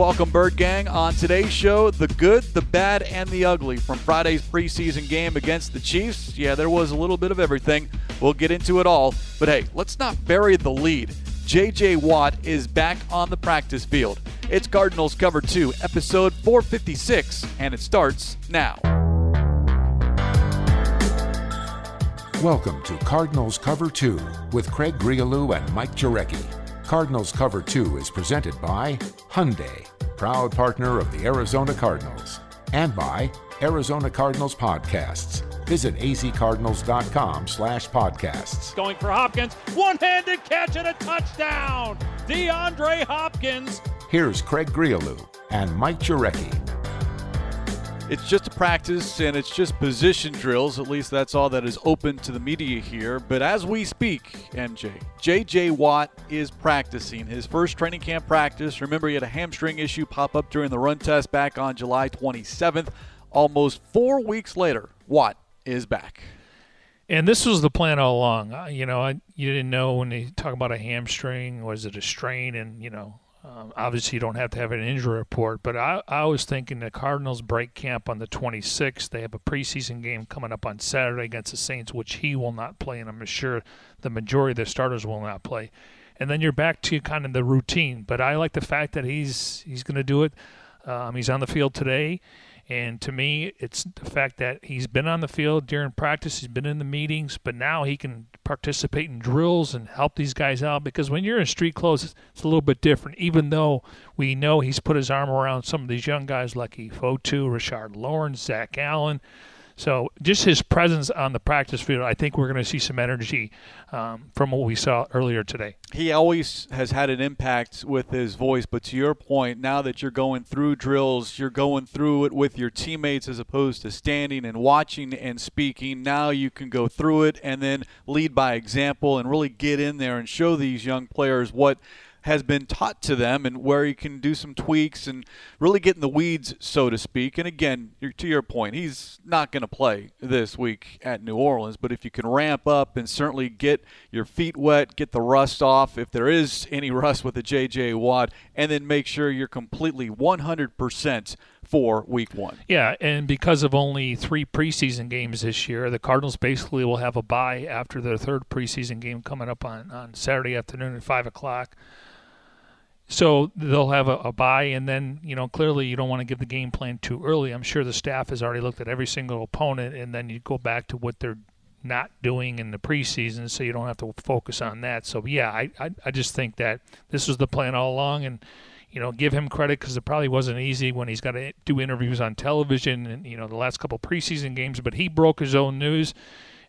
Welcome, Bird Gang. On today's show, the good, the bad, and the ugly from Friday's preseason game against the Chiefs. Yeah, there was a little bit of everything. We'll get into it all. But hey, let's not bury the lead. J.J. Watt is back on the practice field. It's Cardinals Cover 2, episode 456, and it starts now. Welcome to Cardinals Cover 2 with Craig Grialou and Mike Jurecki. Cardinals Cover 2 is presented by Hyundai, proud partner of the Arizona Cardinals, and by Arizona Cardinals Podcasts. Visit azcardinals.com slash podcasts. Going for Hopkins, one-handed catch and a touchdown! DeAndre Hopkins. Here's Craig Grialou and Mike Jurecki. It's just a practice and it's just position drills. At least that's all that is open to the media here. But as we speak, MJ, JJ Watt is practicing his first training camp practice. Remember, he had a hamstring issue pop up during the run test back on July 27th. Almost four weeks later, Watt is back. And this was the plan all along. You know, I, you didn't know when they talk about a hamstring, was it a strain? And, you know, um, obviously, you don't have to have an injury report, but I, I was thinking the Cardinals break camp on the 26th. They have a preseason game coming up on Saturday against the Saints, which he will not play, and I'm sure the majority of the starters will not play. And then you're back to kind of the routine. But I like the fact that he's he's going to do it. Um, he's on the field today. And to me, it's the fact that he's been on the field during practice, he's been in the meetings, but now he can participate in drills and help these guys out because when you're in street clothes, it's a little bit different. Even though we know he's put his arm around some of these young guys like Fotu, Rashard Lawrence, Zach Allen, so just his presence on the practice field, I think we're going to see some energy um, from what we saw earlier today. He always has had an impact with his voice, but to your point, now that you're going through drills, you're going through it with your teammates as opposed to standing and watching and speaking. Now you can go through it and then lead by example and really get in there and show these young players what – has been taught to them and where he can do some tweaks and really get in the weeds, so to speak. And again, to your point, he's not going to play this week at New Orleans, but if you can ramp up and certainly get your feet wet, get the rust off, if there is any rust with the J.J. Watt, and then make sure you're completely 100% for week one. Yeah, and because of only three preseason games this year, the Cardinals basically will have a bye after their third preseason game coming up on, on Saturday afternoon at 5 o'clock. So they'll have a, a bye, and then you know clearly you don't want to give the game plan too early. I'm sure the staff has already looked at every single opponent, and then you go back to what they're not doing in the preseason, so you don't have to focus on that. So yeah, I I, I just think that this was the plan all along, and you know give him credit because it probably wasn't easy when he's got to do interviews on television and you know the last couple preseason games, but he broke his own news,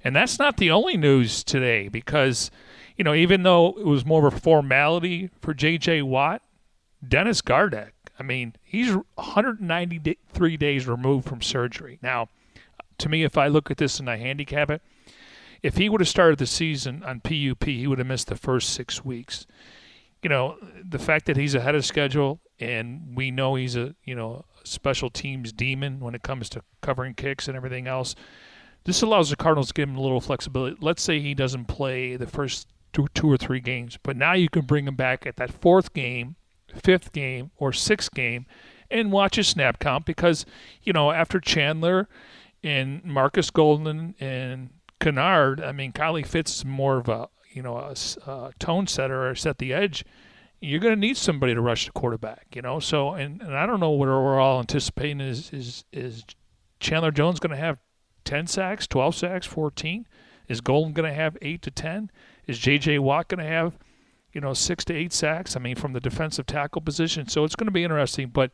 and that's not the only news today because you know, even though it was more of a formality for J.J. Watt, Dennis Gardeck, I mean, he's 193 days removed from surgery. Now, to me, if I look at this and I handicap it, if he would have started the season on PUP, he would have missed the first six weeks. You know, the fact that he's ahead of schedule and we know he's a, you know, special teams demon when it comes to covering kicks and everything else. This allows the Cardinals to give him a little flexibility. Let's say he doesn't play the first two, two or three games. But now you can bring him back at that fourth game, fifth game, or sixth game and watch his snap count because, you know, after Chandler and Marcus Golden and Kennard, I mean, Kylie Fitts is more of a, you know, a, a tone setter or set the edge. You're going to need somebody to rush the quarterback, you know. So, and, and I don't know what we're all anticipating is is is Chandler Jones going to have 10 sacks, 12 sacks, 14? Is Golden going to have 8 to 10? Is J.J. Watt going to have, you know, six to eight sacks? I mean, from the defensive tackle position. So it's going to be interesting. But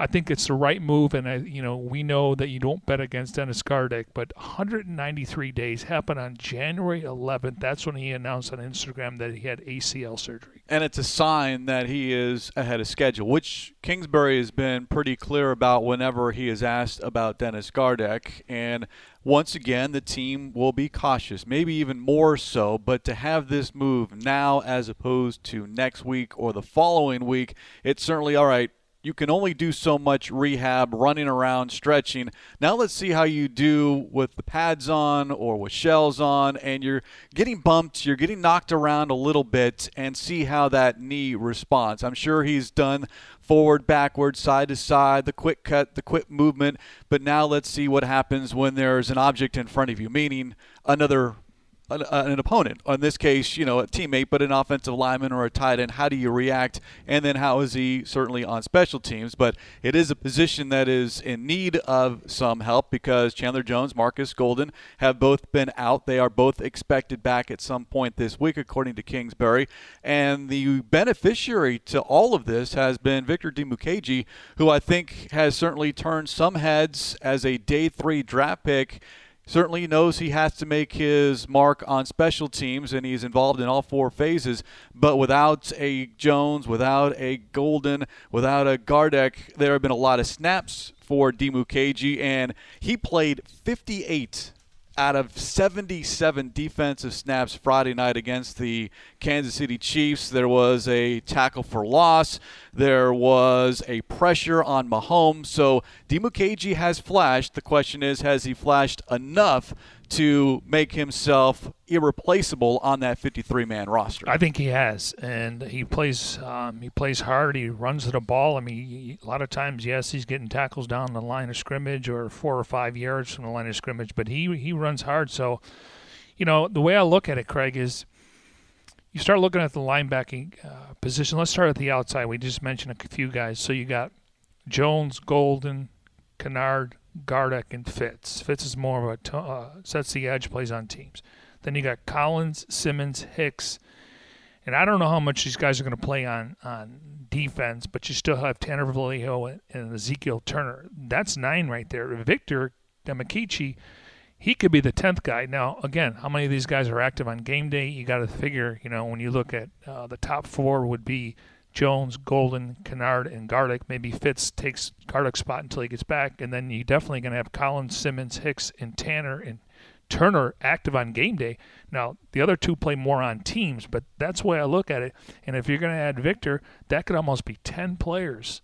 I think it's the right move, and I, you know we know that you don't bet against Dennis Gardeck, but 193 days happened on January 11th. That's when he announced on Instagram that he had ACL surgery. And it's a sign that he is ahead of schedule, which Kingsbury has been pretty clear about whenever he is asked about Dennis Gardeck. And once again, the team will be cautious, maybe even more so. But to have this move now as opposed to next week or the following week, it's certainly all right you can only do so much rehab, running around, stretching. Now let's see how you do with the pads on or with shells on, and you're getting bumped, you're getting knocked around a little bit, and see how that knee responds. I'm sure he's done forward, backward, side to side, the quick cut, the quick movement, but now let's see what happens when there's an object in front of you, meaning another an, uh, an, opponent. In this case, you know, a teammate, but an offensive lineman or a tight end. How do you react? And then how is he certainly on special teams? But it is a position that is in need of some help because Chandler Jones, Marcus Golden have both been out. They are both expected back at some point this week, according to Kingsbury. And the beneficiary to all of this has been Victor Dimukeje, who I think has certainly turned some heads as a day three draft pick certainly knows he has to make his mark on special teams, and he's involved in all four phases. But without a Jones, without a Golden, without a Gardeck, there have been a lot of snaps for Dimukeje, and he played 58 out of 77 defensive snaps Friday night against the Kansas City Chiefs. There was a tackle for loss. There was a pressure on Mahomes. So Dimukeje has flashed. The question is, has he flashed enough to make himself irreplaceable on that 53 man roster. I think he has, and he plays um, he plays hard. He runs the ball. I mean, he, a lot of times, yes, he's getting tackles down the line of scrimmage or four or five yards from the line of scrimmage, but he he runs hard. So, you know, the way I look at it, Craig, is you start looking at the linebacking uh, position. Let's start at the outside. We just mentioned a few guys. So you got Jones, Golden, Kennard, Gardeck and Fitts. Fitts is more of a uh, sets the edge, plays on teams. Then you got Collins, Simmons, Hicks, and I don't know how much these guys are going to play on on defense, but you still have Tanner Vallejo and Ezekiel Turner. That's nine right there. Victor Dimukeje, he could be the tenth guy. Now, again, how many of these guys are active on game day? You got to figure. You know, when you look at uh, the top four, would be Jones, Golden, Kennard, and Gardeck. Maybe Fitts takes Gardeck's spot until he gets back, and then you're definitely going to have Collins, Simmons, Hicks, and Tanner and Turner active on game day. Now the other two play more on teams, but that's the way I look at it. And if you're going to add Victor, that could almost be ten players,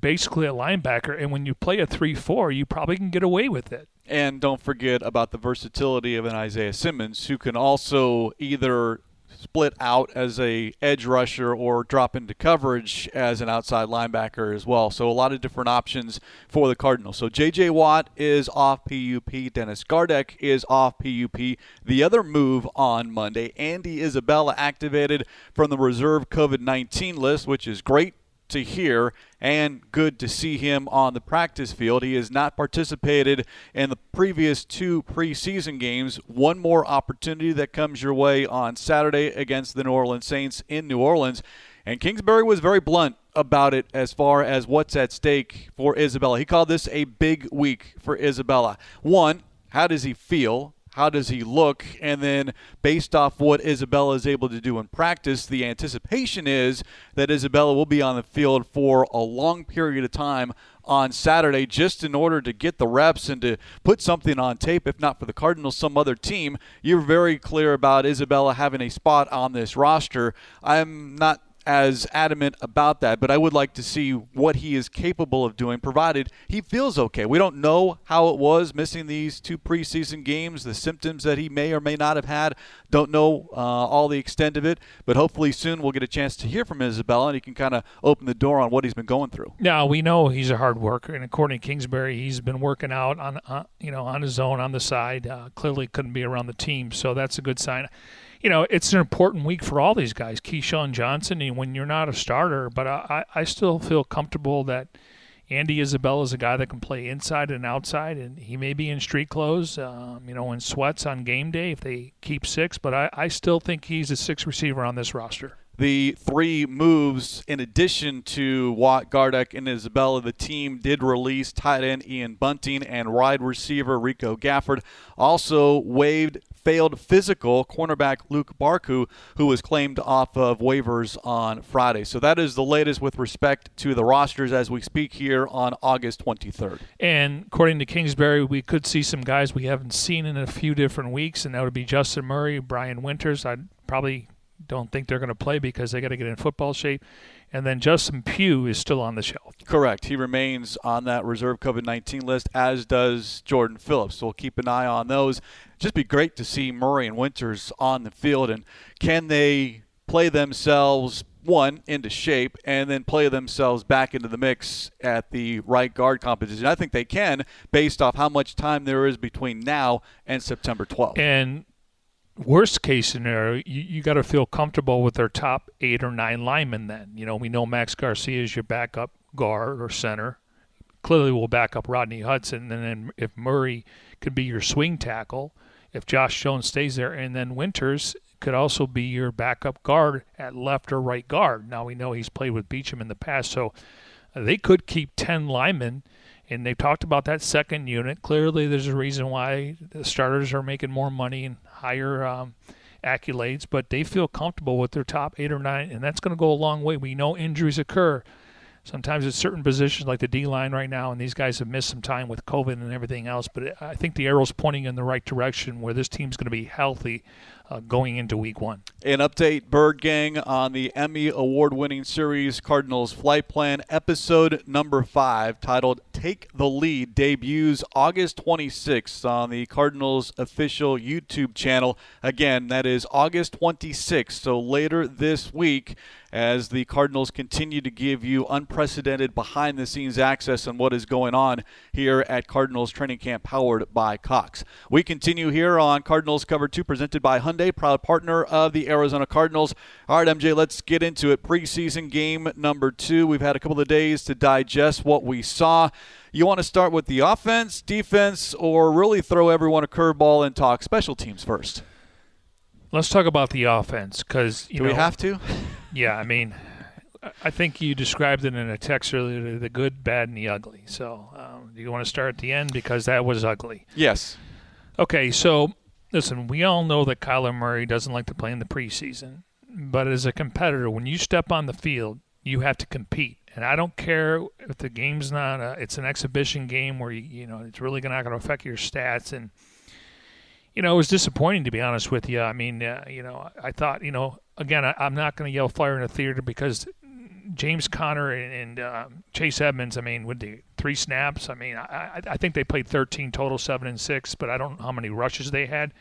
basically a linebacker. And when you play a three-four, you probably can get away with it. And don't forget about the versatility of an Isaiah Simmons, who can also either split out as a edge rusher or drop into coverage as an outside linebacker as well. So a lot of different options for the Cardinals. So J.J. Watt is off PUP. Dennis Gardeck is off PUP. The other move on Monday, Andy Isabella activated from the reserve COVID-19 list, which is great to hear and good to see him on the practice field. He has not participated in the previous two preseason games. One more opportunity that comes your way on Saturday against the New Orleans Saints in New Orleans. And Kingsbury was very blunt about it as far as what's at stake for Isabella. He called this a big week for Isabella. One, how does he feel? How does he look? And then, based off what Isabella is able to do in practice, the anticipation is that Isabella will be on the field for a long period of time on Saturday just in order to get the reps and to put something on tape, if not for the Cardinals, some other team. You're very clear about Isabella having a spot on this roster. I'm not as adamant about that, but I would like to see what he is capable of doing, provided he feels okay. We don't know how it was missing these two preseason games, the symptoms that he may or may not have had. Don't know uh, all the extent of it, but hopefully soon we'll get a chance to hear from Isabella and he can kind of open the door on what he's been going through. Now we know he's a hard worker, and according to Kingsbury, he's been working out on uh, you know on his own on the side. Uh, clearly couldn't be around the team, so that's a good sign you know, it's an important week for all these guys. KeeSean Johnson, and when you're not a starter, but I, I still feel comfortable that Andy Isabella is a guy that can play inside and outside, and he may be in street clothes, um, you know, in sweats on game day if they keep six, but I, I still think he's a six receiver on this roster the three moves in addition to Watt, Gardeck, and Isabella. The team did release tight end Ian Bunting and wide receiver Rico Gafford. Also waived failed physical cornerback Luq Barcoo, who was claimed off of waivers on Friday. So that is the latest with respect to the rosters as we speak here on August 23rd. And according to Kingsbury, we could see some guys we haven't seen in a few different weeks, and that would be Justin Murray, Brian Winters. I'd probably don't think they're going to play because they got to get in football shape. And then Justin Pugh is still on the shelf. Correct. He remains on that reserve COVID 19 list, as does Jordan Phillips. So we'll keep an eye on those. Just be great to see Murray and Winters on the field. And can they play themselves, one, into shape, and then play themselves back into the mix at the right guard competition? I think they can, based off how much time there is between now and September 12th. And worst case scenario, you, you got to feel comfortable with their top eight or nine linemen. Then you know we know Max Garcia is your backup guard or center. Clearly, we'll back up Rodney Hudson, and then if Murray could be your swing tackle, if Josh Jones stays there, and then Winters could also be your backup guard at left or right guard. Now we know he's played with Beachum in the past, so they could keep ten linemen and they've talked about that second unit. Clearly, there's a reason why the starters are making more money and higher um, accolades, but they feel comfortable with their top eight or nine, and that's going to go a long way. We know injuries occur. Sometimes it's certain positions like the D line right now, and these guys have missed some time with COVID and everything else. But I think the arrow's pointing in the right direction where this team's going to be healthy uh, going into week one. An update, Bird Gang, on the Emmy award winning series Cardinals Flight Plan, episode number five, titled Take the Lead, debuts August 26th on the Cardinals official YouTube channel. Again, that is August 26th, so later this week as the Cardinals continue to give you unprecedented behind the scenes access on what is going on here at Cardinals Training Camp powered by Cox. We continue here on Cardinals Cover 2 presented by Hyundai, proud partner of the Arizona Cardinals. All right, MJ, let's get into it. Preseason game number two. We've had a couple of days to digest what we saw. You want to start with the offense, defense, or really throw everyone a curveball and talk special teams first? Let's talk about the offense because you Do know we have to? Yeah, I mean, I think you described it in a text earlier: the good, bad, and the ugly. So, um, do you want to start at the end because that was ugly? Yes. Okay, so listen, we all know that Kyler Murray doesn't like to play in the preseason, but as a competitor, when you step on the field, you have to compete. And I don't care if the game's not a, it's an exhibition game where you, you know it's really not going to affect your stats and you know, it was disappointing to be honest with you. I mean, uh, you know, I thought, you know, again, I, am not going to yell fire in a theater because James Conner and, and uh, Chase Edmonds. I mean, with the three snaps, I mean, I, I think they played 13 total, seven and six, but I don't know how many rushes they had.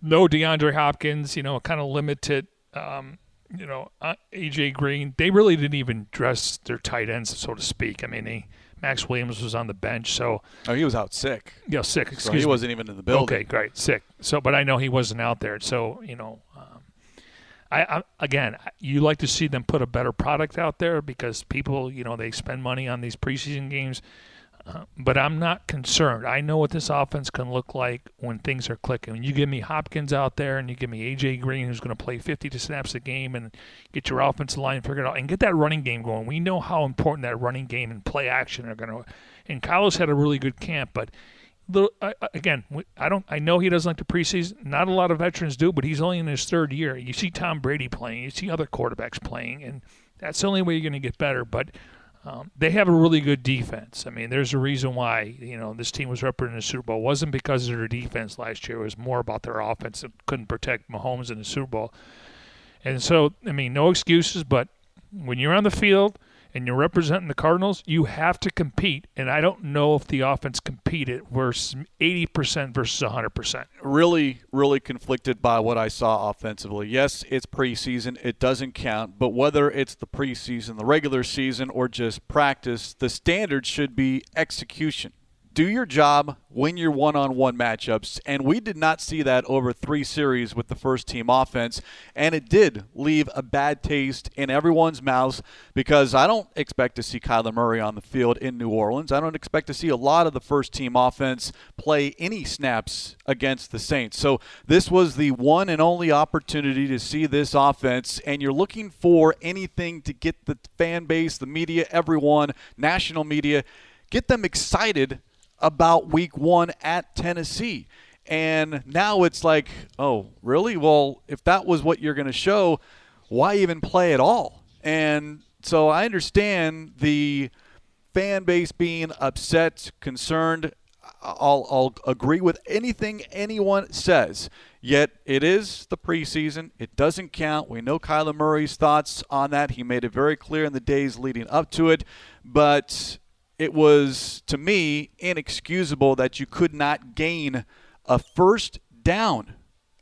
No DeAndre Hopkins, you know, kind of limited. Um, you know, uh, AJ Green. They really didn't even dress their tight ends, so to speak. I mean, they Maxx Williams was on the bench, so oh, he was out sick. Yeah, sick. Excuse so he me. wasn't even in the building. Okay, great, sick. So, but I know he wasn't out there. So, you know, um, I, I again, you like to see them put a better product out there because people, you know, they spend money on these preseason games. Uh, but I'm not concerned. I know what this offense can look like when things are clicking. When you give me Hopkins out there and you give me AJ Green, who's going to play 50 to snaps a game, and get your offensive line figured out and get that running game going. We know how important that running game and play action are going to. And Carlos had a really good camp, but little, uh, again, I don't. I know he doesn't like the preseason. Not a lot of veterans do, but he's only in his third year. You see Tom Brady playing. You see other quarterbacks playing, and that's the only way you're going to get better. But um, they have a really good defense. I mean, there's a reason why you know this team was represented in the Super Bowl. It wasn't because of their defense last year. It was more about their offense that couldn't protect Mahomes in the Super Bowl. And so, I mean, no excuses. But when you're on the field and you're representing the Cardinals, you have to compete. And I don't know if the offense competed versus 80% versus 100%. Really, really conflicted by what I saw offensively. Yes, it's preseason, it doesn't count. But whether it's the preseason, the regular season, or just practice, the standard should be execution do your job, win your one on one matchups. And we did not see that over three series with the first team offense. And it did leave a bad taste in everyone's mouths because I don't expect to see Kyler Murray on the field in New Orleans. I don't expect to see a lot of the first team offense play any snaps against the Saints. So this was the one and only opportunity to see this offense. And you're looking for anything to get the fan base, the media, everyone, national media, get them excited about week one at Tennessee. And now it's like, oh, really? Well, if that was what you're going to show, why even play at all? And so I understand the fan base being upset, concerned. I'll, I'll agree with anything anyone says. Yet it is the preseason. It doesn't count. We know Kyler Murray's thoughts on that. He made it very clear in the days leading up to it. But it was, to me, inexcusable that you could not gain a first down.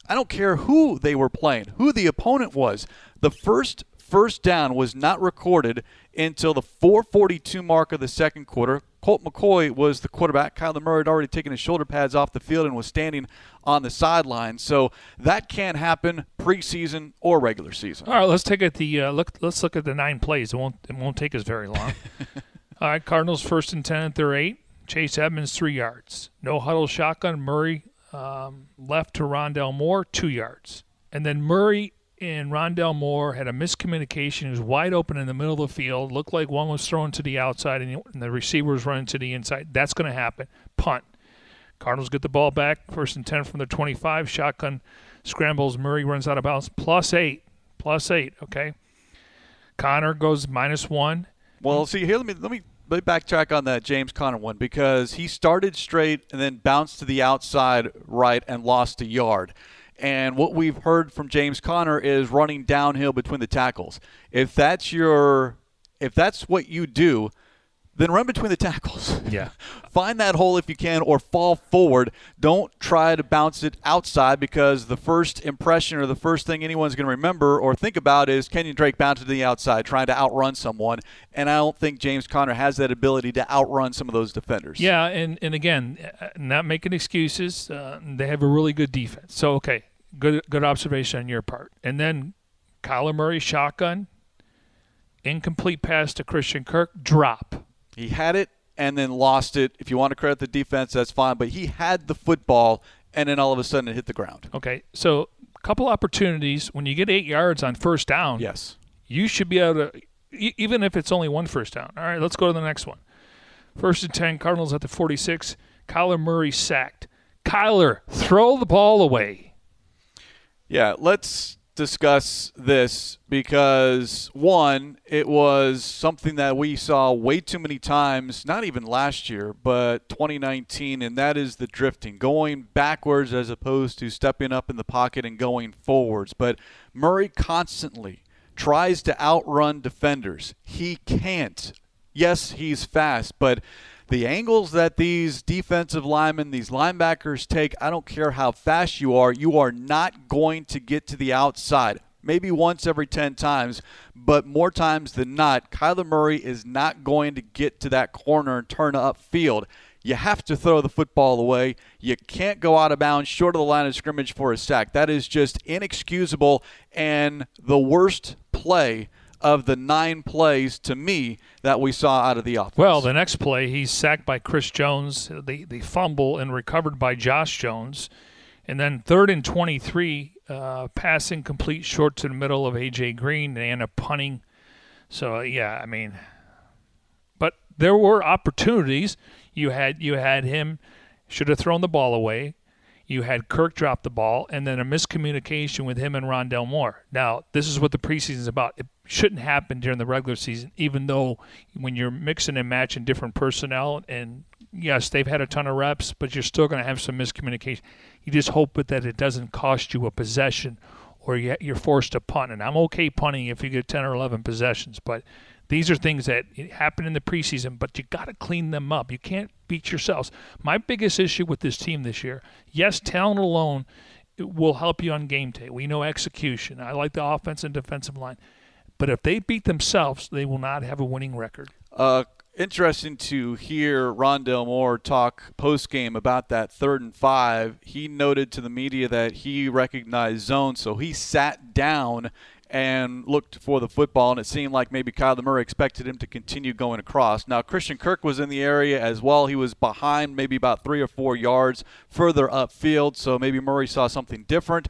I don't care who they were playing, who the opponent was. The first first down was not recorded until the 442 mark of the second quarter. Colt McCoy was the quarterback. Kyler Murray had already taken his shoulder pads off the field and was standing on the sideline. So that can't happen preseason or regular season. All right, let's take it the uh, look. Let's look at the nine plays. It won't it won't take us very long. All right, Cardinals first and ten at their eight. Chase Edmonds three yards. No huddle shotgun. Murray um, left to Rondale Moore two yards, and then Murray and Rondale Moore had a miscommunication. He was wide open in the middle of the field. Looked like one was thrown to the outside and the receiver was running to the inside. That's going to happen. Punt. Cardinals get the ball back. First and 10 from the 25. Shotgun scrambles. Murray runs out of bounds. Plus eight. Plus eight. Okay. Conner goes minus one. Well, see here. Let me let me let me backtrack on that James Conner one because he started straight and then bounced to the outside right and lost a yard. And what we've heard from James Conner is running downhill between the tackles. If that's your if that's what you do, then run between the tackles. Yeah. Find that hole if you can or fall forward. Don't try to bounce it outside because the first impression or the first thing anyone's going to remember or think about is Kenyon Drake bouncing to the outside trying to outrun someone. And I don't think James Conner has that ability to outrun some of those defenders. Yeah, and, and again, uh, not making excuses. Uh, they have a really good defense. So, okay, good good observation on your part. And then Kyler Murray shotgun, incomplete pass to Christian Kirk, drop. He had it and then lost it. If you want to credit the defense, that's fine. But he had the football, and then all of a sudden it hit the ground. Okay, so a couple opportunities when you get eight yards on first down. Yes, you should be able to, even if it's only one first down. All right, let's go to the next one. First and ten, Cardinals at the forty-six. Kyler Murray sacked. Kyler, throw the ball away. Yeah, let's discuss this because one, it was something that we saw way too many times, not even last year, but 2019, and that is the drifting, going backwards as opposed to stepping up in the pocket and going forwards. But Murray constantly tries to outrun defenders. He can't. Yes, he's fast, but the angles that these defensive linemen, these linebackers take, I don't care how fast you are, you are not going to get to the outside. Maybe once every 10 times, but more times than not, Kyler Murray is not going to get to that corner and turn upfield. You have to throw the football away. You can't go out of bounds short of the line of scrimmage for a sack. That is just inexcusable and the worst play of the nine plays to me that we saw out of the offense. Well, the next play, he's sacked by Chris Jones, the, the fumble, and recovered by Josh Jones. And then third and 23, uh, passing complete short to the middle of A.J. Green. End up punting. So, uh, yeah, I mean, but there were opportunities. You had you had him should have thrown the ball away. You had Kirk drop the ball, and then a miscommunication with him and Rondale Moore. Now, this is what the preseason is about. It shouldn't happen during the regular season, even though when you're mixing and matching different personnel, and yes, they've had a ton of reps, but you're still going to have some miscommunication. You just hope that it doesn't cost you a possession or you're forced to punt. And I'm okay punting if you get 10 or 11 possessions, but these are things that happen in the preseason, but you got to clean them up. You can't beat yourselves. My biggest issue with this team this year, yes, talent alone will help you on game day. We know execution. I like the offense and defensive line. But if they beat themselves, they will not have a winning record. Uh, interesting to hear Rondale Moore talk post game about that third and five. He noted to the media that he recognized zone, so he sat down and looked for the football, and it seemed like maybe Kyler Murray expected him to continue going across. Now, Christian Kirk was in the area as well. He was behind maybe about three or four yards further upfield, so maybe Murray saw something different.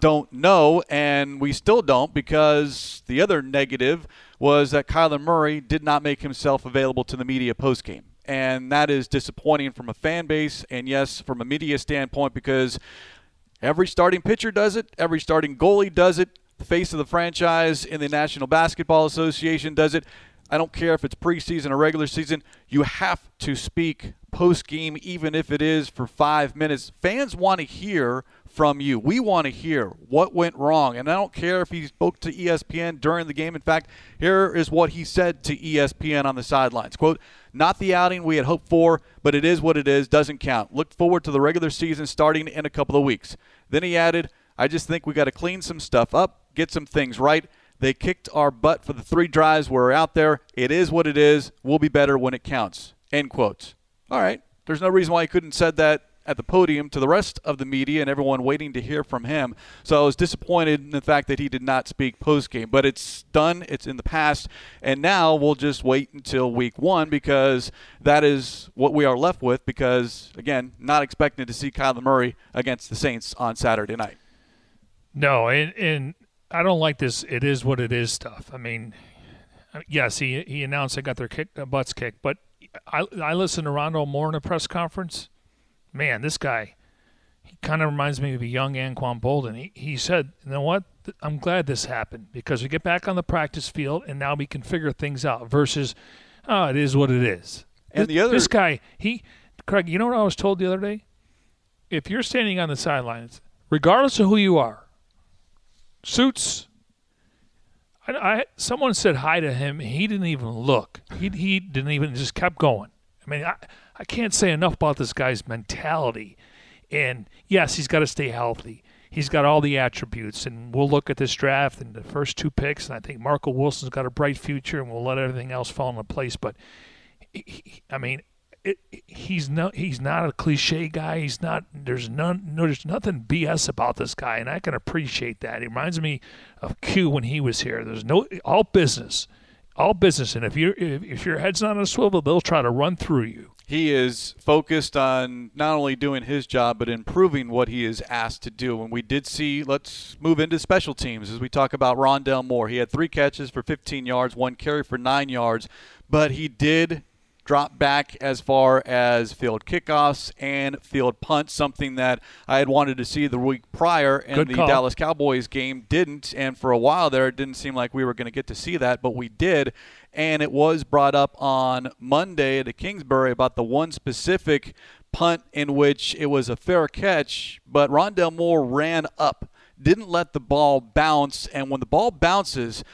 Don't know, and we still don't because the other negative was that Kyler Murray did not make himself available to the media postgame. And that is disappointing from a fan base, and yes, from a media standpoint, because every starting pitcher does it, every starting goalie does it, the face of the franchise in the National Basketball Association does it. I don't care if it's preseason or regular season. You have to speak post game, even if it is for five minutes. Fans want to hear from you. We want to hear what went wrong. And I don't care if he spoke to ESPN during the game. In fact, here is what he said to ESPN on the sidelines. Quote, not the outing we had hoped for, but it is what it is, doesn't count. Look forward to the regular season starting in a couple of weeks. Then he added, I just think we got to clean some stuff up, get some things right. They kicked our butt for the three drives we're out there. It is what it is. We'll be better when it counts. End quotes. All right. There's no reason why he couldn't said that at the podium to the rest of the media and everyone waiting to hear from him. So I was disappointed in the fact that he did not speak post game. But it's done, it's in the past, and now we'll just wait until week one because that is what we are left with. Because, again, not expecting to see Kyler Murray against the Saints on Saturday night. No, and, and I don't like this. It is what it is stuff. I mean, yes, he he announced they got their kick, uh, butts kicked, but I I listened to Rondale Moore in a press conference. Man, this guy, he kind of reminds me of a young Anquan Boldin. He he said, you know what? I'm glad this happened because we get back on the practice field and now we can figure things out. Versus, oh, it is what it is. And this, the other this guy, he, Craig, you know what I was told the other day? If you're standing on the sidelines, regardless of who you are, suits. I, I, someone said hi to him. He didn't even look. He he didn't even just kept going. I mean, I I can't say enough about this guy's mentality. And yes, he's got to stay healthy. He's got all the attributes, and we'll look at this draft and the first two picks, and I think Marco Wilson's got a bright future, and we'll let everything else fall into place. But he, I mean, he's not he's not a cliche guy. He's not there's none no, there's nothing BS about this guy, and I can appreciate that. He reminds me of Q when he was here. There's no all business, all business, and if you if, if your head's not on a swivel, they'll try to run through you. He is focused on not only doing his job but improving what he is asked to do. And we did see. Let's move into special teams as we talk about Rondale Moore. He had three catches for 15 yards, one carry for nine yards, but he did drop back as far as field kickoffs and field punts, something that I had wanted to see the week prior, and Good the call. Dallas Cowboys game didn't. And for a while there, it didn't seem like we were going to get to see that, but we did. And it was brought up on Monday at the Kingsbury about the one specific punt in which it was a fair catch, but Rondale Moore ran up, didn't let the ball bounce, and when the ball bounces,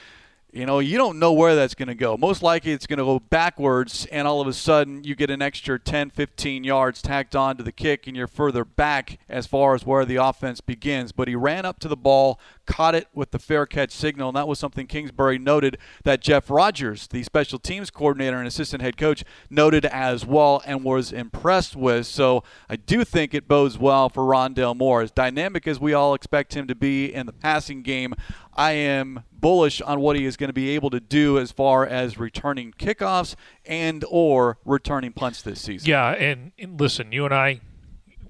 you know, you don't know where that's going to go. Most likely it's going to go backwards, and all of a sudden you get an extra 10, 15 yards tacked on to the kick, and you're further back as far as where the offense begins. But he ran up to the ball, caught it with the fair catch signal, and that was something Kingsbury noted that Jeff Rogers, the special teams coordinator and assistant head coach, noted as well and was impressed with. So I do think it bodes well for Rondale Moore. As dynamic as we all expect him to be in the passing game, I am bullish on what he is going to be able to do as far as returning kickoffs and or returning punts this season. Yeah, and, and listen, you and I,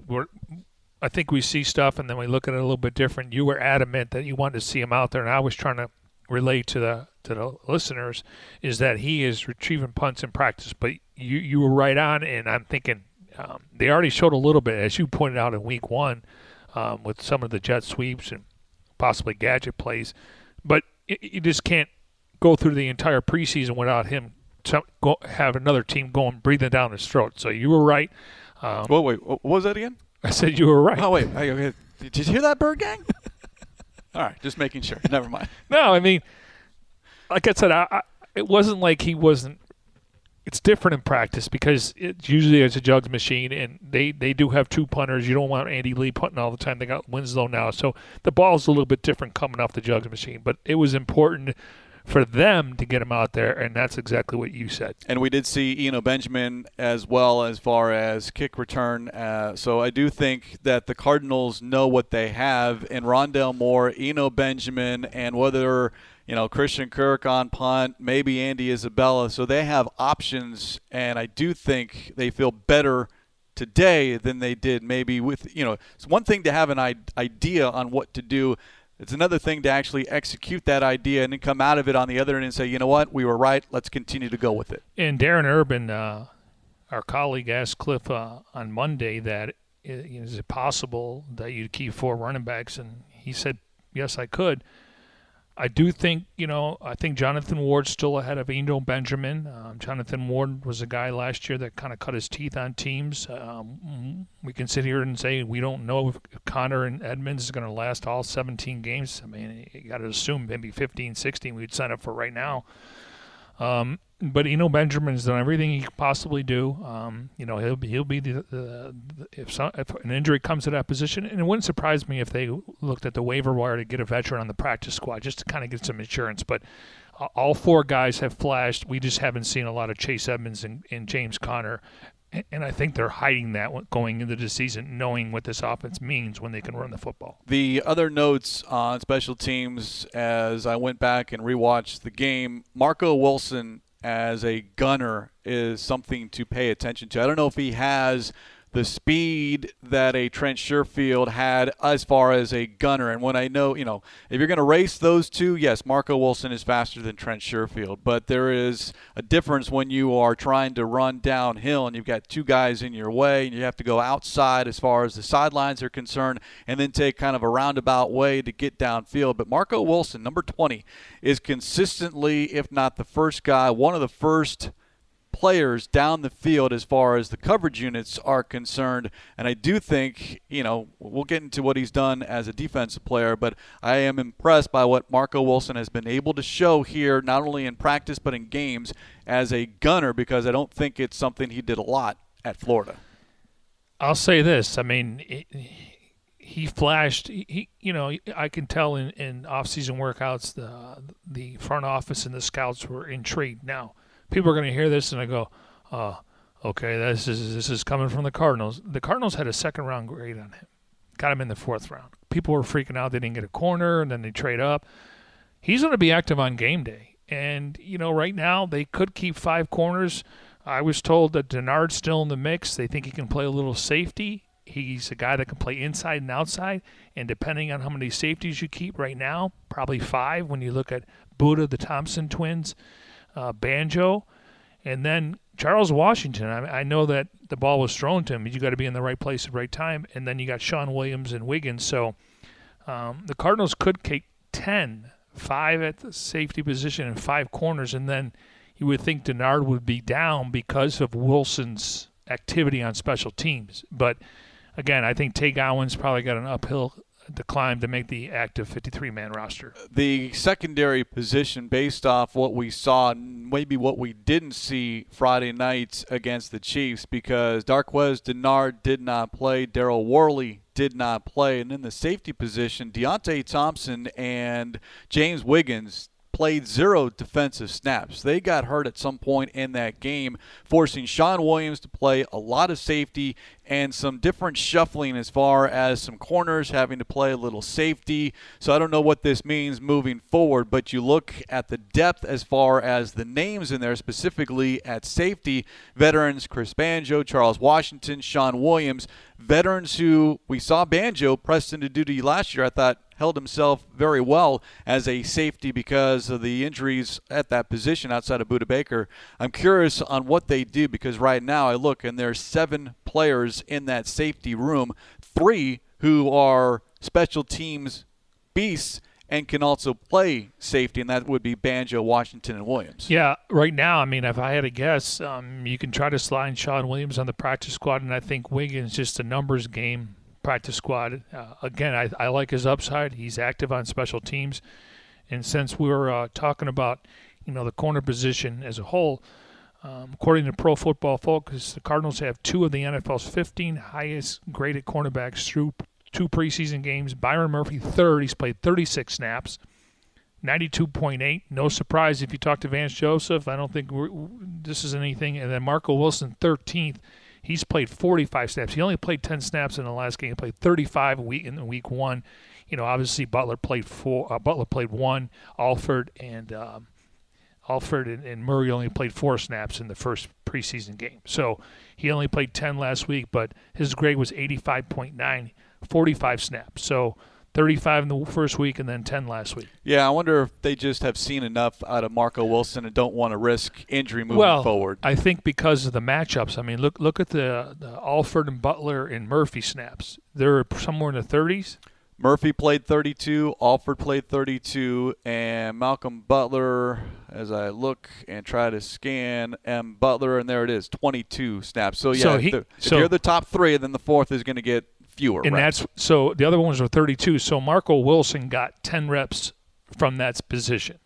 we're, I think we see stuff and then we look at it a little bit different. You were adamant that you wanted to see him out there, and I was trying to relate to the to the listeners is that he is retrieving punts in practice. But you you were right on, and I'm thinking um, they already showed a little bit, as you pointed out in week one, um, with some of the jet sweeps and possibly gadget plays. But you just can't go through the entire preseason without him to go, have another team going breathing down his throat. So you were right. Um, Whoa, wait, what was that again? I said you were right. Oh, wait. I- okay. Did you hear that, Bird Gang? All right, just making sure. Never mind. No, I mean, like I said, I, I, it wasn't like he wasn't. It's different in practice because it usually it's a jugs machine, and they, they do have two punters. You don't want Andy Lee punting all the time. They got Winslow now, so the ball's a little bit different coming off the jugs machine. But it was important for them to get him out there, and that's exactly what you said. And we did see Eno Benjamin as well as far as kick return. Uh, so I do think that the Cardinals know what they have in Rondale Moore, Eno Benjamin, and whether you know Christian Kirk on punt, maybe Andy Isabella. So they have options, and I do think they feel better today than they did maybe with you know. It's one thing to have an idea on what to do. It's another thing to actually execute that idea and then come out of it on the other end and say, you know what, we were right. Let's continue to go with it. And Darren Urban, uh, our colleague, asked Kliff uh, on Monday that is it possible that you'd keep four running backs, and he said, "Yes, I could." I do think, you know, I think Jonathan Ward's still ahead of Eno Benjamin. Um, Jonathan Ward was a guy last year that kind of cut his teeth on teams. Um, we can sit here and say we don't know if Conner and Edmonds is going to last all 17 games. I mean, you got to assume maybe 15, 16 we'd sign up for right now. Um, but Eno Benjamin's done everything he could possibly do. Um, you know, he'll be he'll be the, the, the if, some, if an injury comes to that position, and it wouldn't surprise me if they looked at the waiver wire to get a veteran on the practice squad just to kind of get some insurance. But all four guys have flashed. We just haven't seen a lot of Chase Edmonds and, and James Conner. And I think they're hiding that going into the season, knowing what this offense means when they can run the football. The other notes on special teams, as I went back and rewatched the game, Marco Wilson as a gunner is something to pay attention to. I don't know if he has the speed that a Trent Sherfield had as far as a gunner. And when I know, you know, if you're going to race those two, yes, Marco Wilson is faster than Trent Sherfield. But there is a difference when you are trying to run downhill and you've got two guys in your way and you have to go outside as far as the sidelines are concerned and then take kind of a roundabout way to get downfield. But Marco Wilson, number 20, is consistently, if not the first guy, one of the first – players down the field as far as the coverage units are concerned. And I do think, you know, we'll get into what he's done as a defensive player, but I am impressed by what Marco Wilson has been able to show here, not only in practice but in games as a gunner, because I don't think it's something he did a lot at Florida. I'll say this. I mean, it, he flashed. He, you know, I can tell in, in off-season workouts, the the front office and the scouts were intrigued. Now, people are going to hear this and I go, uh, okay, this is this is coming from the Cardinals. The Cardinals had a second round grade on him, got him in the fourth round. People were freaking out they didn't get a corner, and then they trade up. He's going to be active on game day, and you know right now they could keep five corners. I was told that Dennard's still in the mix. They think he can play a little safety. He's a guy that can play inside and outside, and depending on how many safeties you keep right now, probably five. When you look at Budda, the Thompson twins, uh, Banjo, and then Charles Washington. I, I, know that the ball was thrown to him, you got to be in the right place at the right time. And then you got Shawn Williams and Wiggins. So um, the Cardinals could take 10, five at the safety position and five corners, and then you would think Dennard would be down because of Wilson's activity on special teams. But again, I think Tay Gowan's probably got an uphill to climb to make the active 53 man roster. The secondary position, based off what we saw, maybe what we didn't see Friday night against the Chiefs, because Darqueze Dennard did not play, Daryl Worley did not play, and in the safety position, Deionte Thompson and James Wiggins played zero defensive snaps. They got hurt at some point in that game, forcing Shawn Williams to play a lot of safety and some different shuffling as far as some corners having to play a little safety. So I don't know what this means moving forward, but you look at the depth as far as the names in there, specifically at safety veterans Chris Banjo, Charles Washington, Shawn Williams, veterans who we saw Banjo pressed into duty last year. I thought held himself very well as a safety because of the injuries at that position outside of Budda Baker. I'm curious on what they do because right now I look and there's seven players in that safety room, three who are special teams beasts and can also play safety, and that would be Banjo, Washington, and Williams. Yeah, right now, I mean, if I had to guess, um, you can try to slide Shawn Williams on the practice squad, and I think Wiggins just a numbers game practice squad. Uh, again, I, I like his upside. He's active on special teams, and since we are uh, talking about you know the corner position as a whole, um, according to Pro Football Focus, the Cardinals have two of the NFL's 15 highest graded cornerbacks through two preseason games. Byron Murphy third. He's played 36 snaps. 92.8. No surprise if you talk to Vance Joseph. I don't think this is anything. And then Marco Wilson, 13th. He's played 45 snaps. He only played 10 snaps in the last game. He played 35 week in week one. You know, obviously Butler played four. Uh, Butler played one. Alford and um, Alford and, and, Murray only played four snaps in the first preseason game. So he only played 10 last week, but his grade was 85.9, 45 snaps. So 35 in the first week and then 10 last week. Yeah, I wonder if they just have seen enough out of Marco Wilson and don't want to risk injury moving well, forward. I think because of the matchups. I mean, look look at the, the Alford and Butler and Murphy snaps. They're somewhere in the 30s. Murphy played 32, Alford played 32, and Malcolm Butler, as I look and try to scan M. Butler, and there it is, 22 snaps. So, yeah, So if, he- if so- you're the top three, then the fourth is going to get fewer. and reps. that's so the other ones were 32. So Marco Wilson got 10 reps from that position.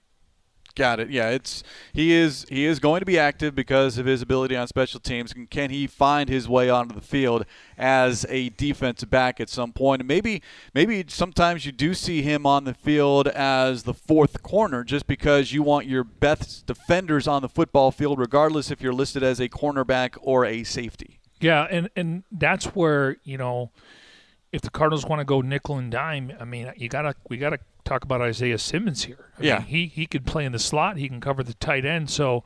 Got it. Yeah, it's he is he is going to be active because of his ability on special teams. Can, can he find his way onto the field as a defensive back at some point? And maybe maybe sometimes you do see him on the field as the fourth corner, just because you want your best defenders on the football field, regardless if you're listed as a cornerback or a safety. Yeah, and and that's where you know, if the Cardinals want to go nickel and dime, I mean, you gotta we gotta talk about Isaiah Simmons here. I Yeah. mean, he he could play in the slot. He can cover the tight end. So,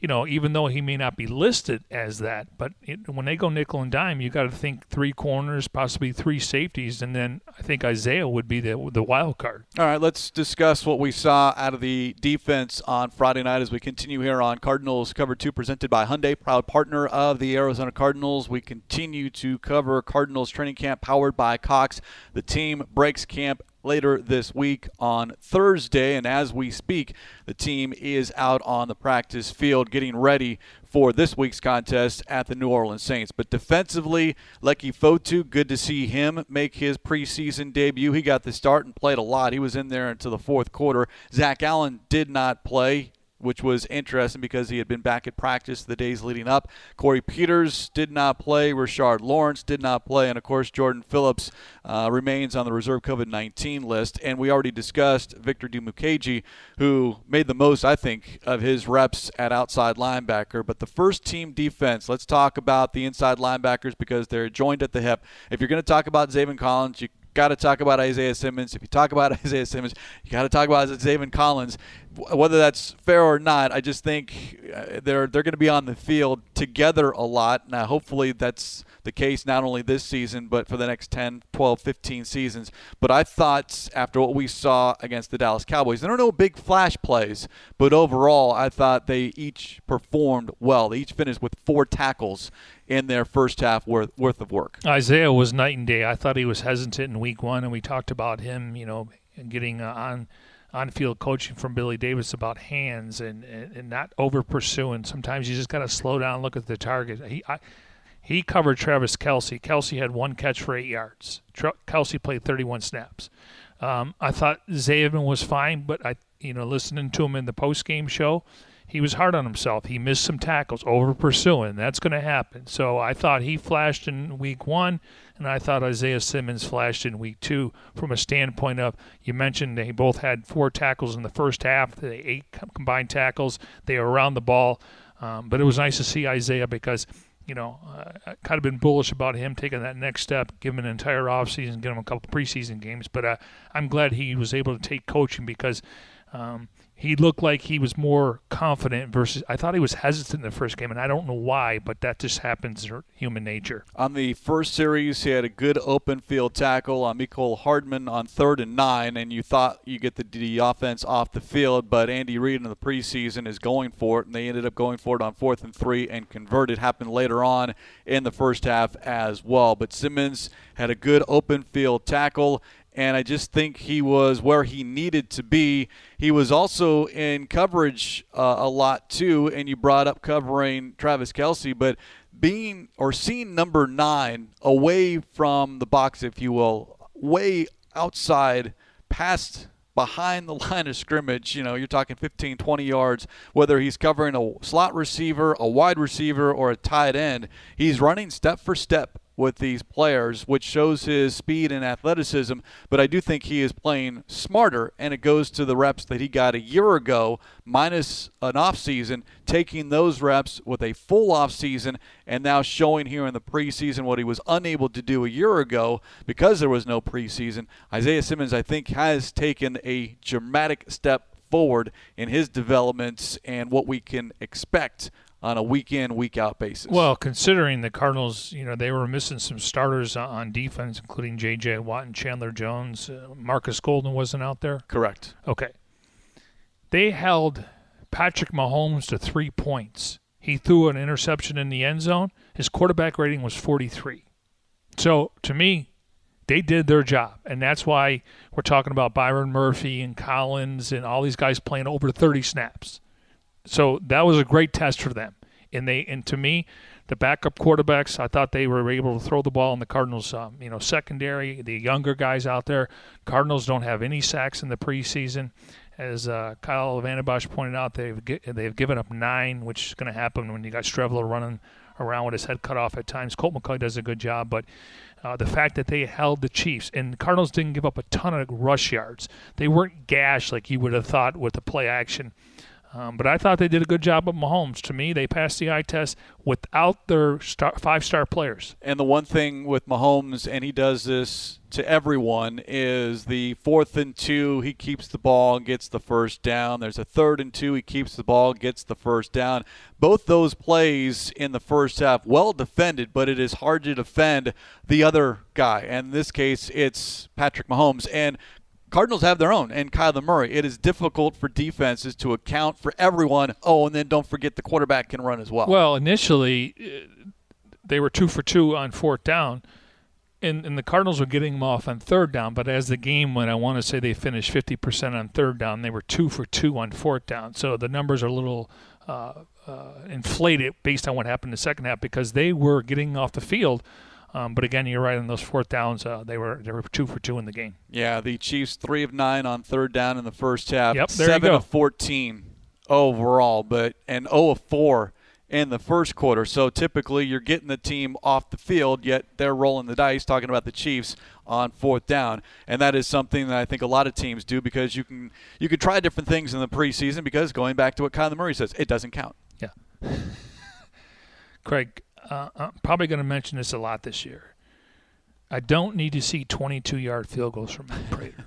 you know, even though he may not be listed as that, but it, when they go nickel and dime, you got to think three corners, possibly three safeties, and then I think Isaiah would be the the wild card. All right, let's discuss what we saw out of the defense on Friday night as we continue here on Cardinals Cover 2 presented by Hyundai, proud partner of the Arizona Cardinals. We continue to cover Cardinals training camp powered by Cox. The team breaks camp later this week on Thursday, and as we speak, the team is out on the practice field getting ready for this week's contest at the New Orleans Saints. But defensively, Leki Fotu, good to see him make his preseason debut. He got the start and played a lot. He was in there until the fourth quarter. Zach Allen did not play. Which was interesting because he had been back at practice the days leading up. Corey Peters did not play. Rashard Lawrence did not play. And of course, Jordan Phillips uh, remains on the reserve COVID 19 list. And we already discussed Victor Dimukeje, who made the most, I think, of his reps at outside linebacker. But the first team defense, let's talk about the inside linebackers because they're joined at the hip. If you're going to talk about Zaven Collins, you got to talk about Isaiah Simmons. If you talk about Isaiah Simmons, you got to talk about Zaven Collins. Whether that's fair or not, I just think uh, they're they're going to be on the field together a lot. Now, hopefully, that's the case not only this season but for the next 10, 12, 15 seasons. But I thought after what we saw against the Dallas Cowboys, there are no big flash plays, but overall, I thought they each performed well. They each finished with four tackles in their first half worth worth of work. Isaiah was night and day. I thought he was hesitant in week one, and we talked about him, you know, getting uh, on on field coaching from Billy Davis about hands and, and, and not over pursuing. Sometimes you just got to slow down, look at the target. He I, he covered Travis Kelce. Kelce had one catch for eight yards. Kelce played 31 snaps. Um, I thought Zaven was fine, but I, you know, listening to him in the post game show, he was hard on himself. He missed some tackles, over pursuing. That's going to happen. So I thought he flashed in week one, and I thought Isaiah Simmons flashed in week two from a standpoint of you mentioned they both had four tackles in the first half, they eight combined tackles. They were around the ball, um, but it was nice to see Isaiah because. You know, uh, kind of been bullish about him taking that next step, give him an entire offseason, give him a couple preseason games. But uh, I'm glad he was able to take coaching because um, he looked like he was more confident versus I thought he was hesitant in the first game, and I don't know why, but that just happens human nature. On the first series, he had a good open field tackle on Mecole Hardman on third and nine, and you thought you get the, the offense off the field, but Andy Reid in the preseason is going for it, and they ended up going for it on fourth and three and converted. Happened later on in the first half as well. But Simmons had a good open field tackle and I just think he was where he needed to be. He was also in coverage uh, a lot too, and you brought up covering Travis Kelce, but being or seeing number nine away from the box, if you will, way outside, past behind the line of scrimmage, you know, you're talking 15, 20 yards, whether he's covering a slot receiver, a wide receiver, or a tight end, he's running step for step with these players, which shows his speed and athleticism. But I do think he is playing smarter, and it goes to the reps that he got a year ago, minus an offseason, taking those reps with a full offseason, and now showing here in the preseason what he was unable to do a year ago because there was no preseason. Isaiah Simmons, I think, has taken a dramatic step forward in his developments and what we can expect on a week in, week out basis. Well, considering the Cardinals, you know, they were missing some starters on defense, including J.J. Watt and Chandler Jones. Uh, Marcus Golden wasn't out there. correct. Okay. They held Patrick Mahomes to three points. He threw an interception in the end zone. His quarterback rating was 43. So to me, they did their job, and that's why we're talking about Byron Murphy and Collins and all these guys playing over 30 snaps. So that was a great test for them, and they and to me, the backup quarterbacks, I thought they were able to throw the ball in the Cardinals, um, you know, secondary, the younger guys out there. Cardinals don't have any sacks in the preseason. As uh, Kyle Van Bosch pointed out, they've they've given up nine, which is going to happen when you got Streveler running around with his head cut off at times. Colt McCoy does a good job, but uh, the fact that they held the Chiefs and Cardinals didn't give up a ton of rush yards. They weren't gashed like you would have thought with the play action. Um, but I thought they did a good job with Mahomes. To me, they passed the eye test without their star, five-star players. And the one thing with Mahomes, and he does this to everyone, is the fourth and two, he keeps the ball and gets the first down. There's a third and two, he keeps the ball, gets the first down. Both those plays in the first half, well defended, but it is hard to defend the other guy. And in this case, it's Patrick Mahomes. And Cardinals have their own, and Kyler Murray. It is difficult for defenses to account for everyone. Oh, and then don't forget the quarterback can run as well. Well, initially, uh, they were two for two on fourth down, and, and the Cardinals were getting them off on third down. But as the game went, I want to say they finished 50% on third down. They were two for two on fourth down. So the numbers are a little uh, uh, inflated based on what happened in the second half because they were getting off the field – um, but again, you're right on those fourth downs. Uh, they were they were two for two in the game. Yeah, the Chiefs three of nine on third down in the first half. Yep, there seven you go. of fourteen overall, but and zero oh of four in the first quarter. So typically, you're getting the team off the field, yet they're rolling the dice. Talking about the Chiefs on fourth down, and that is something that I think a lot of teams do because you can you can try different things in the preseason because going back to what Kyler Murray says, it doesn't count. Yeah. Craig, uh, I'm probably going to mention this a lot this year. I don't need to see 22 yard field goals from Matt Prater.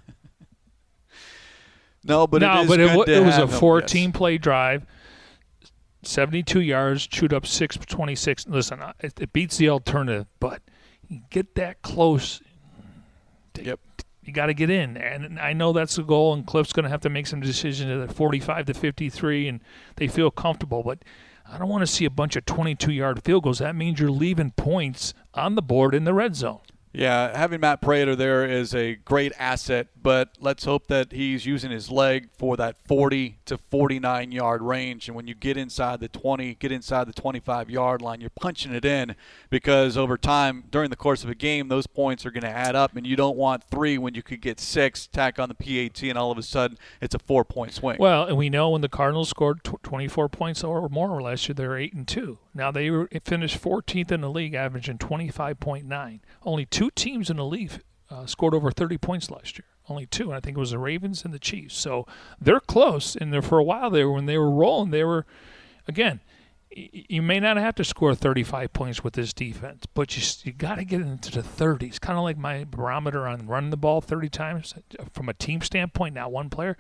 no, but no, it but it, it was a him, 14 yes. play drive, 72 yards, chewed up 626. Listen, it, it beats the alternative, but you get that close. Yep. You got to get in, and I know that's the goal. And Kliff's going to have to make some decisions at 45 to 53, and they feel comfortable, but I don't want to see a bunch of 22 yard field goals. That means you're leaving points on the board in the red zone. Yeah, having Matt Prater there is a great asset, but let's hope that he's using his leg for that 40 to 49 yard range. And when you get inside the 20, get inside the 25 yard line, you're punching it in because over time, during the course of a game, those points are going to add up, and you don't want three when you could get six, tack on the PAT, and all of a sudden it's a four point swing. Well, and we know when the Cardinals scored 24 points or more last year, they're 8 and 2. Now they were, finished 14th in the league, averaging 25.9. Only two teams in the league uh, scored over 30 points last year. Only two, and I think it was the Ravens and the Chiefs. So they're close, and for a while there, when they were rolling, they were, again, you may not have to score 35 points with this defense, but you you got to get into the 30s. Kind of like my barometer on running the ball 30 times uh, from a team standpoint, not one player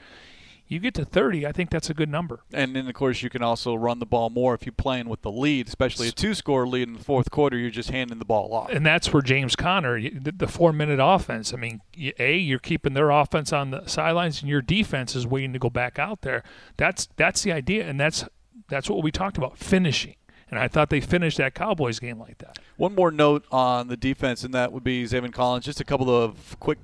you get to 30, I think that's a good number. And then, of course, you can also run the ball more if you're playing with the lead, especially a two score lead in the fourth quarter. You're just handing the ball off. And that's where James Conner, the four minute offense, I mean, A, you're keeping their offense on the sidelines, and your defense is waiting to go back out there. That's, that's the idea, and that's, that's what we talked about finishing. And I thought they finished that Cowboys game like that. One more note on the defense, and that would be Zaven Collins. Just a couple of quick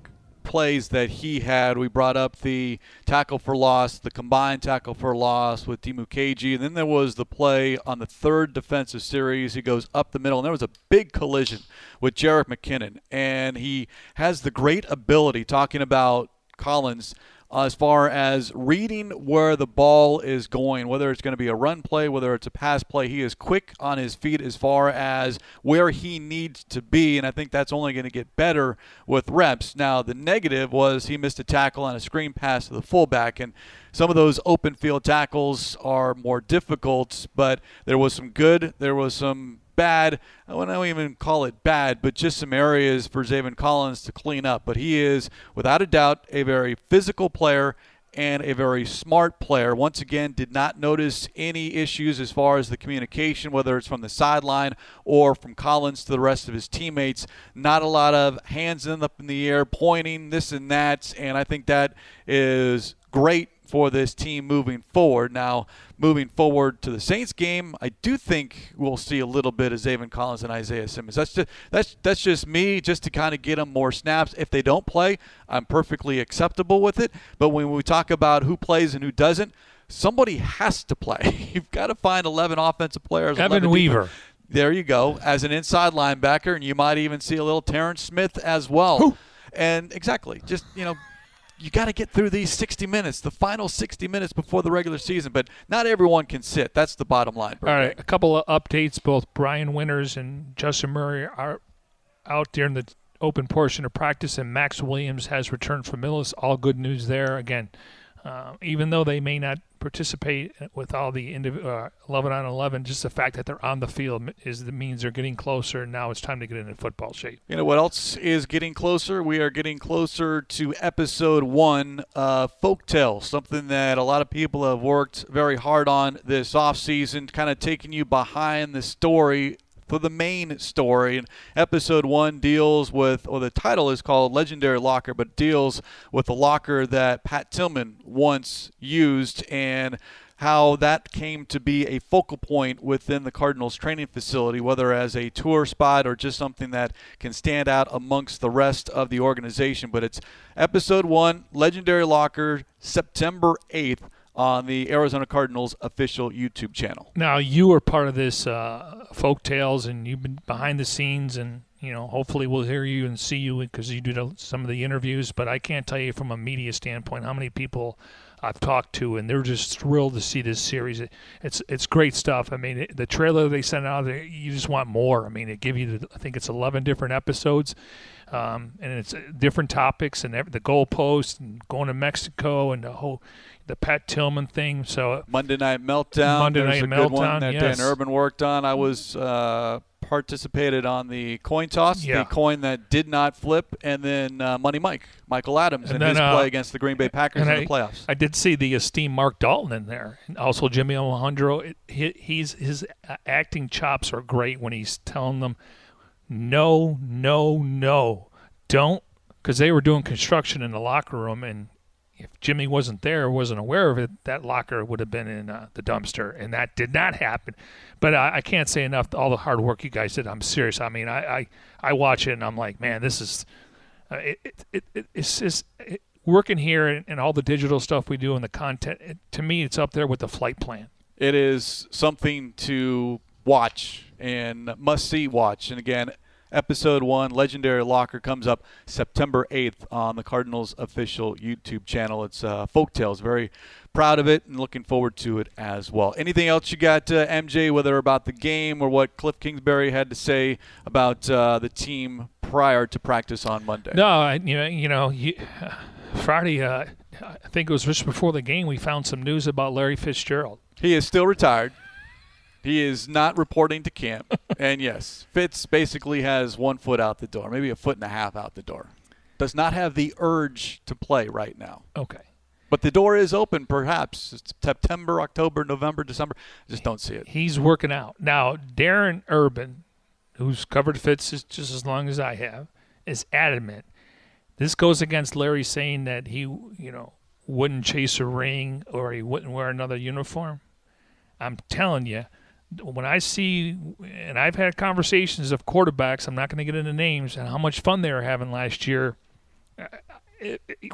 plays that he had. We brought up the tackle for loss, the combined tackle for loss with Dimukeje, and then there was the play on the third defensive series. He goes up the middle, and there was a big collision with Jerick McKinnon, and he has the great ability talking about Collins uh, as far as reading where the ball is going, whether it's going to be a run play, whether it's a pass play. He is quick on his feet as far as where he needs to be, and I think that's only going to get better with reps. Now, the negative was he missed a tackle on a screen pass to the fullback, and some of those open field tackles are more difficult, but there was some good, there was some bad. I wouldn't even call it bad, but just some areas for Zaven Collins to clean up. But he is, without a doubt, a very physical player and a very smart player. Once again, did not notice any issues as far as the communication, whether it's from the sideline or from Collins to the rest of his teammates. Not a lot of hands up in the air, pointing this and that, and I think that is great for this team moving forward. Now, moving forward to the Saints game, I do think we'll see a little bit of Zaven Collins and Isaiah Simmons. That's just that's that's just me, just to kind of get them more snaps. If they don't play, I'm perfectly acceptable with it. But when we talk about who plays and who doesn't, somebody has to play. You've got to find 11 offensive players. Evan Weaver. defense- There you go, as an inside linebacker, and you might even see a little Terrence Smith as well. And exactly, just you know, you got to get through these 60 minutes, the final 60 minutes before the regular season. But not everyone can sit. That's the bottom line. All right, a couple of updates. Both Brian Winters and Justin Murray are out during the open portion of practice, and Max Williams has returned from Millis. All good news there. Again, uh, even though they may not participate with all the indiv- uh, 11 on 11, just the fact that they're on the field is that means they're getting closer. And now it's time to get into football shape. You know what else is getting closer? We are getting closer to episode one, uh, Folktale, something that a lot of people have worked very hard on this offseason, kind of taking you behind the story for the main story. And episode one deals with, or the title is called Legendary Locker, but deals with the locker that Pat Tillman once used and how that came to be a focal point within the Cardinals training facility, whether as a tour spot or just something that can stand out amongst the rest of the organization. But it's episode one, Legendary Locker, September 8th on the Arizona Cardinals official YouTube channel. Now you are part of this uh, folk tales, and you've been behind the scenes, and you know hopefully we'll hear you and see you because you do some of the interviews. But I can't tell you from a media standpoint how many people I've talked to, and they're just thrilled to see this series. It, it's it's great stuff. I mean, the trailer they sent out, you just want more. I mean, it give you the, I think it's 11 different episodes. Um, and it's uh, different topics and every, the goalpost and going to Mexico and the whole the Pat Tillman thing. So Monday Night Meltdown. Monday Night a good one Meltdown, that yes. Dan Urban worked on. I was uh, participated on the coin toss, Yeah. the coin that did not flip, and then uh, Money Mike, Michael Adams, And and, his uh, play against the Green Bay Packers in and the playoffs. I did see the esteemed Mark Dalton in there, and also Jimmy Alejandro. It, he, he's his uh, acting chops are great when he's telling them, "No, no, no, don't," because they were doing construction in the locker room, and if Jimmy wasn't there, wasn't aware of it, that locker would have been in uh, the dumpster, and that did not happen. But I, I can't say enough all the hard work you guys did. I'm serious. I mean, I I, I watch it and I'm like, man, this is uh, it, it, it, it, it's just it, working here and, and all the digital stuff we do and the content. It, to me, it's up there with the flight plan. it is something to watch and must see watch. And again, episode one, Legendary Locker, comes up September 8th on the Cardinals official YouTube channel. It's uh, Folktales. Very proud of it and looking forward to it as well. Anything else you got, uh, MJ, whether about the game or what Kliff Kingsbury had to say about uh, the team prior to practice on Monday? No, I, you know, you know, you, Friday. Uh, I think it was just before the game. We found some news about Larry Fitzgerald. He is still retired. He is not reporting to camp. and yes, Fitz basically has one foot out the door, maybe a foot and a half out the door. Does not have the urge to play right now. Okay. But the door is open, perhaps. It's September, October, November, December. I just don't see it. He's working out now. Darren Urban, who's covered Fitz just as long as I have, is adamant. This goes against Larry saying that he, you know, wouldn't chase a ring or he wouldn't wear another uniform. I'm telling you, when I see, and I've had conversations of quarterbacks, I'm not going to get into names and how much fun they were having last year.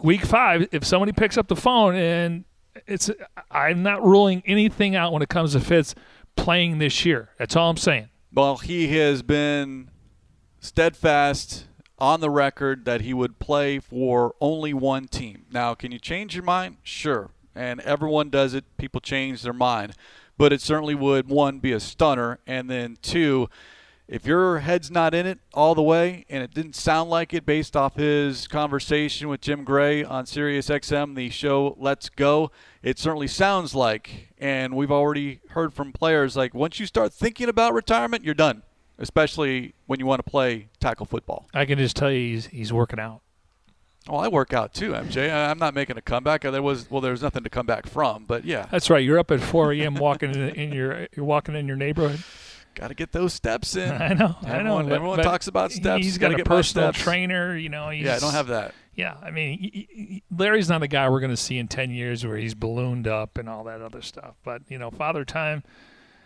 Week five, if somebody picks up the phone and it's, I'm not ruling anything out when it comes to Fitz playing this year. That's all I'm saying. Well, he has been steadfast on the record that he would play for only one team. Now, can you change your mind? Sure. And everyone does it. People change their mind. But it certainly would, one, be a stunner. And then, two, if your head's not in it all the way, and it didn't sound like it based off his conversation with Jim Gray on Sirius XM, the show Let's Go, it certainly sounds like, and we've already heard from players, like once you start thinking about retirement, you're done, especially when you want to play tackle football. I can just tell you he's, he's working out. Well, I work out too, MJ. I'm not making a comeback. There was well, there's nothing to come back from, but yeah. That's right. You're up at 4 a.m. walking in, in your you're walking in your neighborhood. Got to get those steps in. I know, everyone, I know. but- Everyone but talks about steps. He's Gotta a get personal trainer. You know, Yeah, I don't have that. Yeah, I mean, he, he- Larry's not the guy we're going to see in 10 years where he's ballooned up and all that other stuff. But, you know, Father Time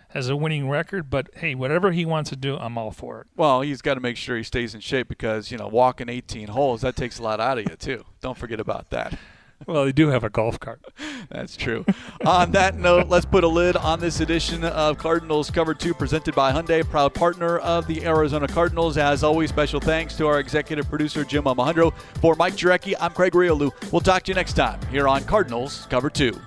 has a winning record, but hey, whatever he wants to do, I'm all for it. Well, he's got to make sure he stays in shape because you know walking 18 holes that takes a lot out of you too. Don't forget about that. Well, they do have a golf cart. That's true. on that note, let's put a lid on this edition of Cardinals Cover 2 presented by Hyundai, proud partner of the Arizona Cardinals. As always, special thanks to our executive producer, Jim Alejandro. For Mike Jurecki, I'm Craig Grialou. We'll talk to you next time here on Cardinals Cover 2.